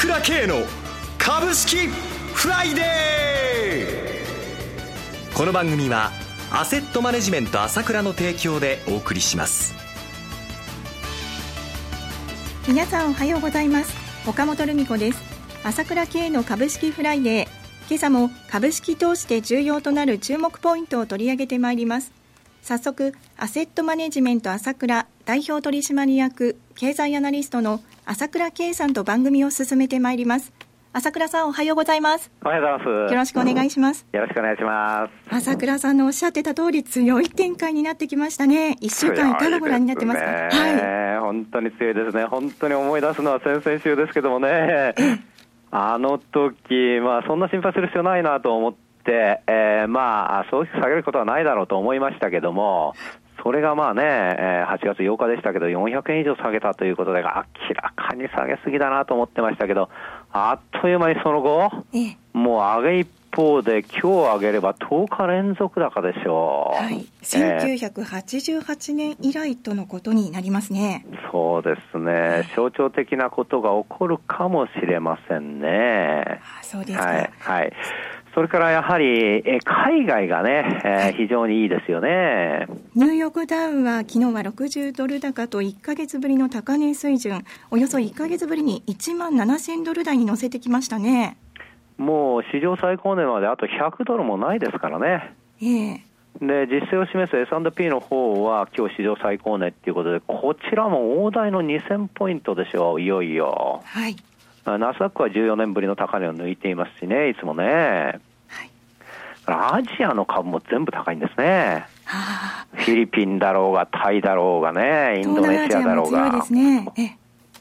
倉慶の株式フライデー。この番組はアセットマネジメント朝倉の提供でお送りします。皆さんおはようございます。岡本留美子です。朝倉慶の株式フライデー。今朝も株式投資で重要となる注目ポイントを取り上げてまいります。早速アセットマネジメント朝倉代表取締役経済アナリストの朝倉慶さんと番組を進めてまいります。朝倉さんおはようございます。おはようございます。よろしくお願いします。よろしくお願いします。朝倉さんのおっしゃってた通り強い展開になってきましたね。一週間いかがご覧になってますか？はい。本当に強いですね。本当に思い出すのは先々週ですけどもね。あの時まあそんな心配する必要ないなと思って、えー、まあ、そう下げることはないだろうと思いましたけども、それがまあね、え8月8日でしたけど、400円以上下げたということで、明らかに下げすぎだなと思ってましたけど、あっという間にその後、もう上げ一方で、今日上げれば10日連続高でしょう。はい。1988年以来とのことになりますね。そうですね。象徴的なことが起こるかもしれませんね。あそうですか。はい。はいそれからやはり、え海外がね、えー、非常にいいですよね。ニューヨークダウンは昨日は60ドル高と1か月ぶりの高値水準、およそ1か月ぶりに1万7000ドル台に乗せてきましたね。もう史上最高値まであと100ドルもないですからね。ええで実勢を示す S&P の方は今日史上最高値っていうことでこちらも大台の2000ポイントでしょういよいよはいナスダックは14年ぶりの高値を抜いていますしね、いつもね。アジアの株も全部高いんですね。フィリピンだろうが、タイだろうがね、インドネシアだろうが。ね、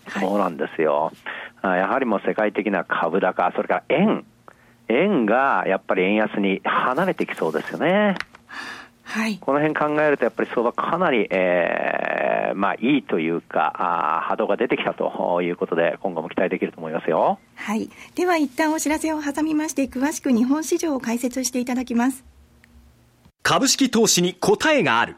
そうなんですよ。やはりもう世界的な株高、それから円。円がやっぱり円安に離れてきそうですよね。はい、この辺考えると、やっぱり相場かなり、えー、まあいいというか、あ波動が出てきたということで、今後も期待できると思いますよ。はい。では一旦お知らせを挟みまして、詳しく日本市場を解説していただきます。株式投資に答えがある。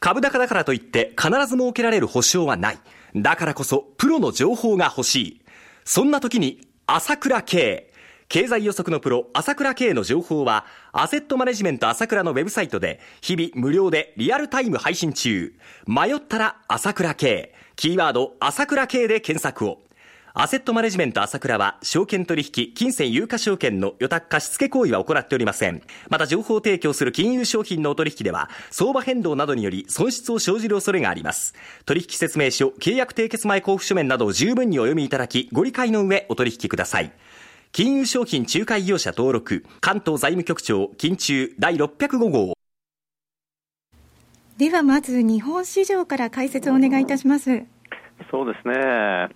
株高だからといって必ず設けられる保証はない。だからこそ、プロの情報が欲しい。そんな時に、朝倉慶。経済予測のプロ、朝倉慶の情報は、アセットマネジメント朝倉のウェブサイトで、日々無料でリアルタイム配信中。迷ったら朝倉慶。キーワード、朝倉慶で検索を。アセットマネジメント朝倉は、証券取引、金銭有価証券の予託貸付行為は行っておりません。また、情報提供する金融商品のお取引では、相場変動などにより損失を生じる恐れがあります。取引説明書、契約締結前交付書面などを十分にお読みいただき、ご理解の上お取引ください。金融商品仲介業者登録関東財務局長金中第605号。ではまず日本市場から解説をお願いいたします。そうですね。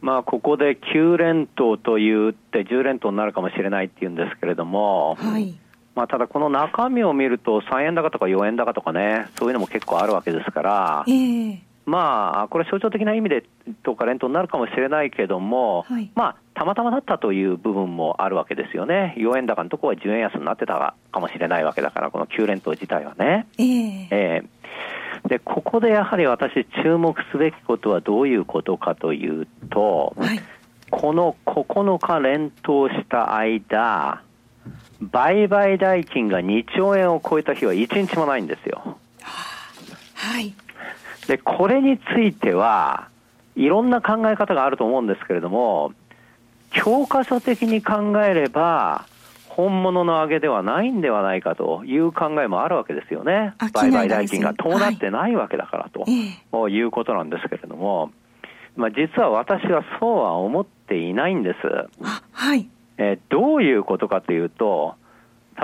まあ、ここで9連投と言って10連投になるかもしれないっていうんですけれども、はい。まあ、ただこの中身を見ると3円高とか4円高とかねそういうのも結構あるわけですから、えー、まあ、これ象徴的な意味でとか連投になるかもしれないけども、はい、まあ、たまたまだったという部分もあるわけですよね。4円高のところは10円安になってたかもしれないわけだから、この9連投自体はね。えー、えー、で、ここでやはり私注目すべきことはどういうことかというと、はい、この9日連投した間、売買代金が2兆円を超えた日は1日もないんですよ。はい。で、これについては、いろんな考え方があると思うんですけれども、教科書的に考えれば、本物の上げではないんではないかという考えもあるわけですよね。売買代金が伴ってないわけだからと、はい、いうことなんですけれども、まあ、実は私はそうは思っていないんです。はい。えー、どういうことかというと、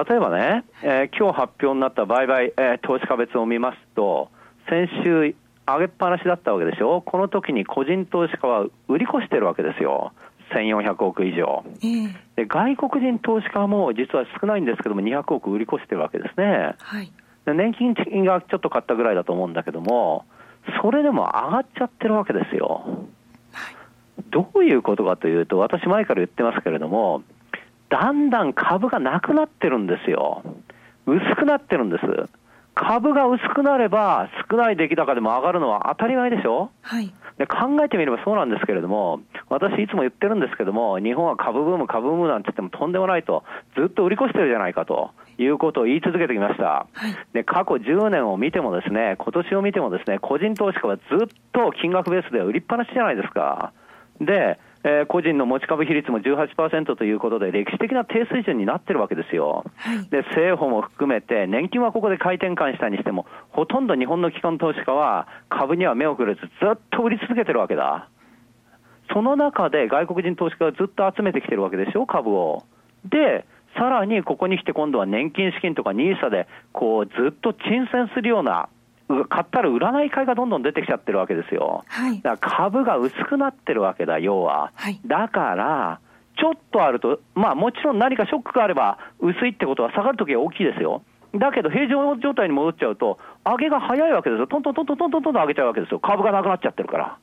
例えばね、えー、今日発表になった売買、えー、投資家別を見ますと、先週上げっぱなしだったわけでしょ、この時に個人投資家は売り越してるわけですよ、1400億以上、えー、で外国人投資家も実は少ないんですけども、200億売り越してるわけですね、はい、で年金がちょっと買ったぐらいだと思うんだけども、それでも上がっちゃってるわけですよ。はい、どういうことかというと、私、前から言ってますけれども、だんだん株がなくなってるんですよ、薄くなってるんです。株が薄くなれば少ない出来高でも上がるのは当たり前でしょ。はい。で考えてみればそうなんですけれども、私、いつも言ってるんですけども、日本は株ブーム、株ブームなんて言ってもとんでもないと、ずっと売り越してるじゃないかということを言い続けてきました。はい、で過去10年を見てもですね、今年を見てもですね、個人投資家はずっと金額ベースで売りっぱなしじゃないですか。で、えー、個人の持ち株比率も18%ということで、歴史的な低水準になってるわけですよ。はい、で、政府も含めて、年金はここで回転換したにしても、ほとんど日本の機関投資家は株には目をくれず、ずっと売り続けてるわけだ。その中で外国人投資家がずっと集めてきてるわけでしょ、株を。で、さらにここに来て今度は年金資金とか NISA で、こう、ずっと沈潜するような買ったら売らない買いがどんどん出てきちゃってるわけですよ。はい、だから株が薄くなってるわけだ、要は。はい、だから、ちょっとあると、まあもちろん何かショックがあれば、薄いってことは下がるときは大きいですよ。だけど平常状態に戻っちゃうと、上げが早いわけですよ。トントントントントントントン上げちゃうわけですよ。株がなくなっちゃってるから。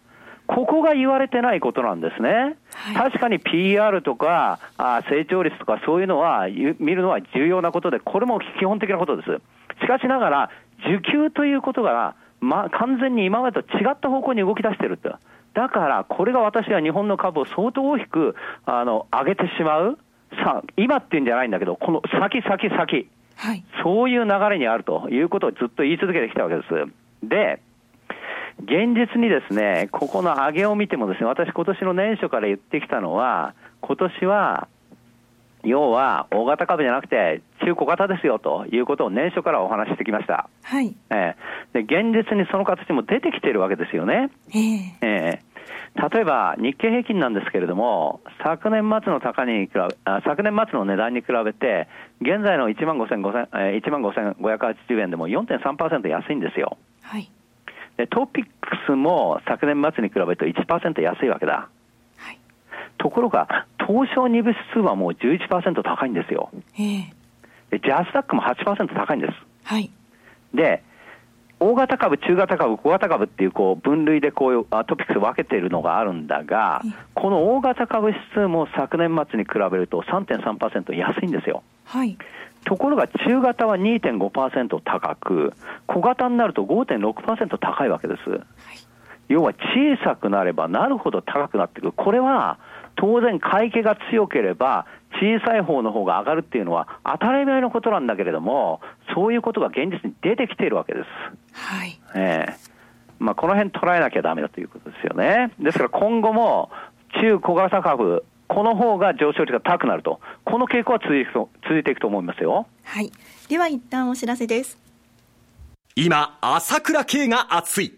ここが言われてないことなんですね。はい、確かに PR とかあ成長率とかそういうのは見るのは重要なことで、これも基本的なことです。しかしながら、需給ということが、まあ、完全に今までと違った方向に動き出してると。だから、これが私は日本の株を相当大きくあの上げてしまう、さあ、今っていうんじゃないんだけど、この先、先、先、はい、そういう流れにあるということをずっと言い続けてきたわけです。で、現実にですね、ここの上げを見てもですね、私今年の年初から言ってきたのは、今年は要は大型株じゃなくて中小型ですよということを年初からお話ししてきました。はい。えー、で現実にその形も出てきているわけですよね。えー、えー、例えば日経平均なんですけれども、昨年末の高値に比べ、あ昨年末の値段に比べて、現在の1万5580円でも4.3%安いんですよ。はい。で、トピックスも昨年末に比べると1%安いわけだ。ところが、東証2部指数はもう11%高いんですよ。で、ジャスダックも8%高いんです。はい。で、大型株、中型株、小型株っていうこう分類でこういうトピックス分けているのがあるんだが、この大型株指数も昨年末に比べると3.3%安いんですよ。はい。ところが中型は2.5%高く、小型になると5.6%高いわけです。はい、要は小さくなればなるほど高くなってくる。これは当然買い気が強ければ、小さい方の方が上がるっていうのは当たり前のことなんだけれども、そういうことが現実に出てきているわけです。はい。ええー、まあ、この辺捉えなきゃだめだということですよね。ですから今後も中小型株、この方が上昇率が高くなると、この傾向は続いていくと続いていくと思いますよ。はい。では一旦お知らせです。今、朝倉慶が熱い。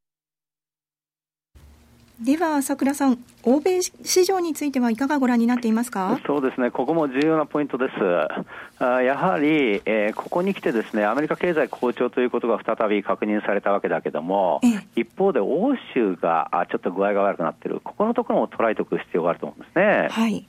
では朝倉さん、欧米市場についてはいかがご覧になっていますか？そうですね、ここも重要なポイントです。あやはり、えー、ここに来てですね、アメリカ経済好調ということが再び確認されたわけだけども、一方で欧州があちょっと具合が悪くなっている、ここのところも捉えておく必要があると思うんですね。はい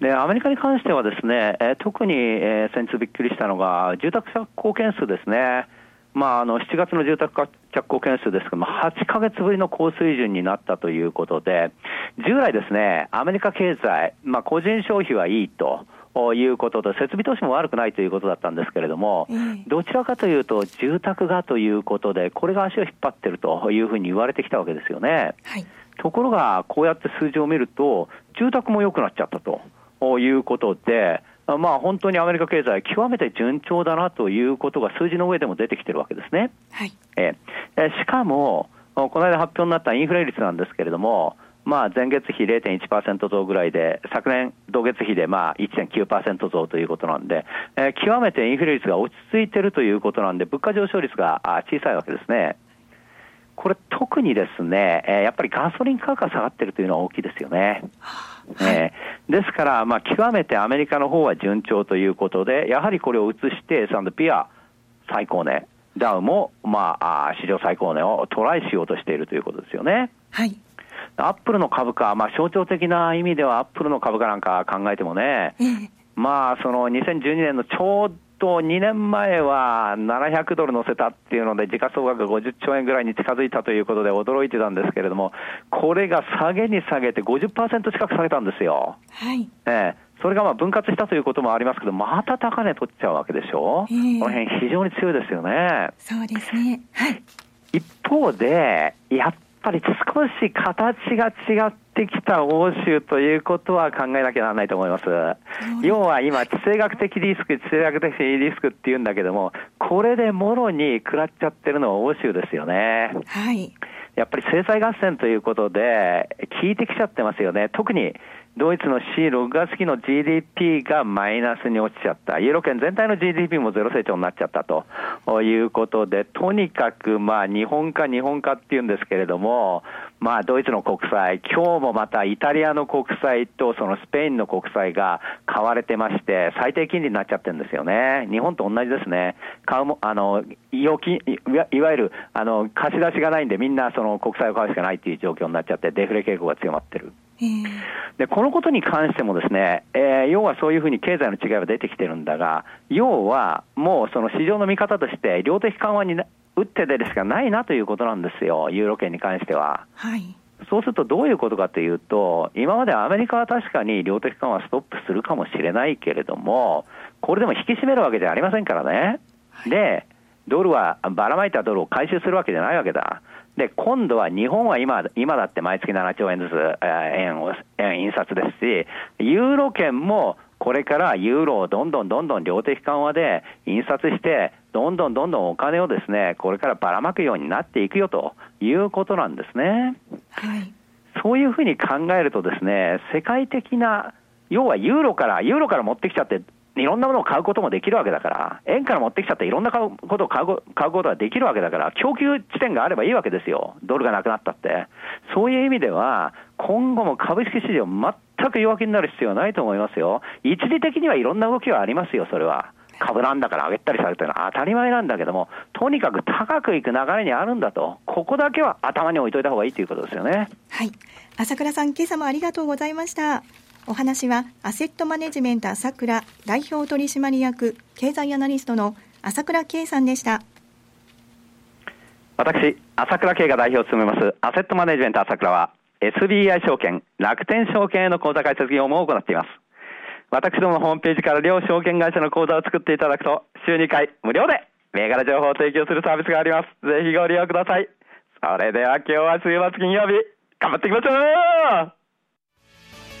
でアメリカに関してはですね、えー、特に、えー、先日びっくりしたのが、住宅着工件数ですね。まあ、あの7月の住宅着工件数ですけども、8か月ぶりの高水準になったということで、従来ですね、アメリカ経済、まあ、個人消費はいいと。いうことと、設備投資も悪くないということだったんですけれども、どちらかというと、住宅がということで、これが足を引っ張ってるというふうに言われてきたわけですよね。はい、ところが、こうやって数字を見ると、住宅も良くなっちゃったということで、まあ、本当にアメリカ経済、極めて順調だなということが数字の上でも出てきてるわけですね。はい、えしかも、この間発表になったインフレ率なんですけれども、まあ、前月比0.1%増ぐらいで、昨年同月比でまあ1.9%増ということなんで、えー、極めてインフレ率が落ち着いているということなんで、物価上昇率が小さいわけですね。これ、特にですね、えー、やっぱりガソリン価格が下がってるというのは大きいですよね。はい、えー、ですから、まあ、極めてアメリカの方は順調ということで、やはりこれを移して、ピア最高値、ダウも、まあ、史上最高値をトライしようとしているということですよね。はい。アップルの株価、まあ、象徴的な意味では、アップルの株価なんか考えてもね、えー、まあ、その2012年のちょうと2年前は700ドル乗せたっていうので、時価総額が50兆円ぐらいに近づいたということで驚いてたんですけれども、これが下げに下げて50%近く下げたんですよ。はい。ええそれがまあ分割したということもありますけど、また高値取っちゃうわけでしょ、えー、この辺非常に強いですよね。そうですね。はい。一方で、やっぱり少し形が違ってきた欧州ということは考えなきゃならないと思います。要は今、地政学的リスク、地政学的リスクっていうんだけども、これでもろに食らっちゃってるのは欧州ですよね。はい。やっぱり制裁合戦ということで、効いてきちゃってますよね。特にドイツの C6 月期の GDP がマイナスに落ちちゃった、ユーロ圏全体の GDP もゼロ成長になっちゃったということで、とにかくまあ日本化、日本化っていうんですけれども、まあドイツの国債、今日もまたイタリアの国債とそのスペインの国債が買われてまして、最低金利になっちゃってるんですよね。日本と同じですね。買うも、あの、預金、いわゆる、あの、貸し出しがないんでみんなその国債を買うしかないっていう状況になっちゃって、デフレ傾向が強まってる。でこのことに関してもですね、えー、要はそういうふうに経済の違いは出てきてるんだが、要はもうその市場の見方として、量的緩和に打って出るしかないなということなんですよ、ユーロ圏に関しては。はいそうするとどういうことかというと、今までアメリカは確かに量的緩和ストップするかもしれないけれども、これでも引き締めるわけじゃありませんからね。で、ドルはばらまいたドルを回収するわけじゃないわけだ。で、今度は日本は今今だって毎月7兆円ずつ、円を円印刷ですし、ユーロ圏もこれからユーロをどんどんどんどん量的緩和で印刷して、どんどんどんどんお金をですね、これからばらまくようになっていくよということなんですね。はい。そういうふうに考えるとですね、世界的な、要はユーロから、ユーロから持ってきちゃって、いろんなものを買うこともできるわけだから、円から持ってきちゃっていろんなことを買う買うことができるわけだから、供給地点があればいいわけですよ。ドルがなくなったって。そういう意味では、今後も株式市場全く弱気になる必要はないと思いますよ。一時的にはいろんな動きはありますよ、それは。株なんだから上げたり下げたりのは当たり前なんだけども、とにかく高くいく流れにあるんだと、ここだけは頭に置いといた方がいいということですよね。はい。朝倉さん、今朝もありがとうございました。お話はアセットマネジメント朝倉代表取締役経済アナリストの朝倉圭さんでした。私朝倉圭が代表を務めますアセットマネジメント朝倉は SBI 証券楽天証券への口座開設業務を行っています。私どものホームページから両証券会社の口座を作っていただくと週2回無料で銘柄情報を提供するサービスがあります。ぜひご利用ください。それでは今日は週末金曜日頑張っていきましょう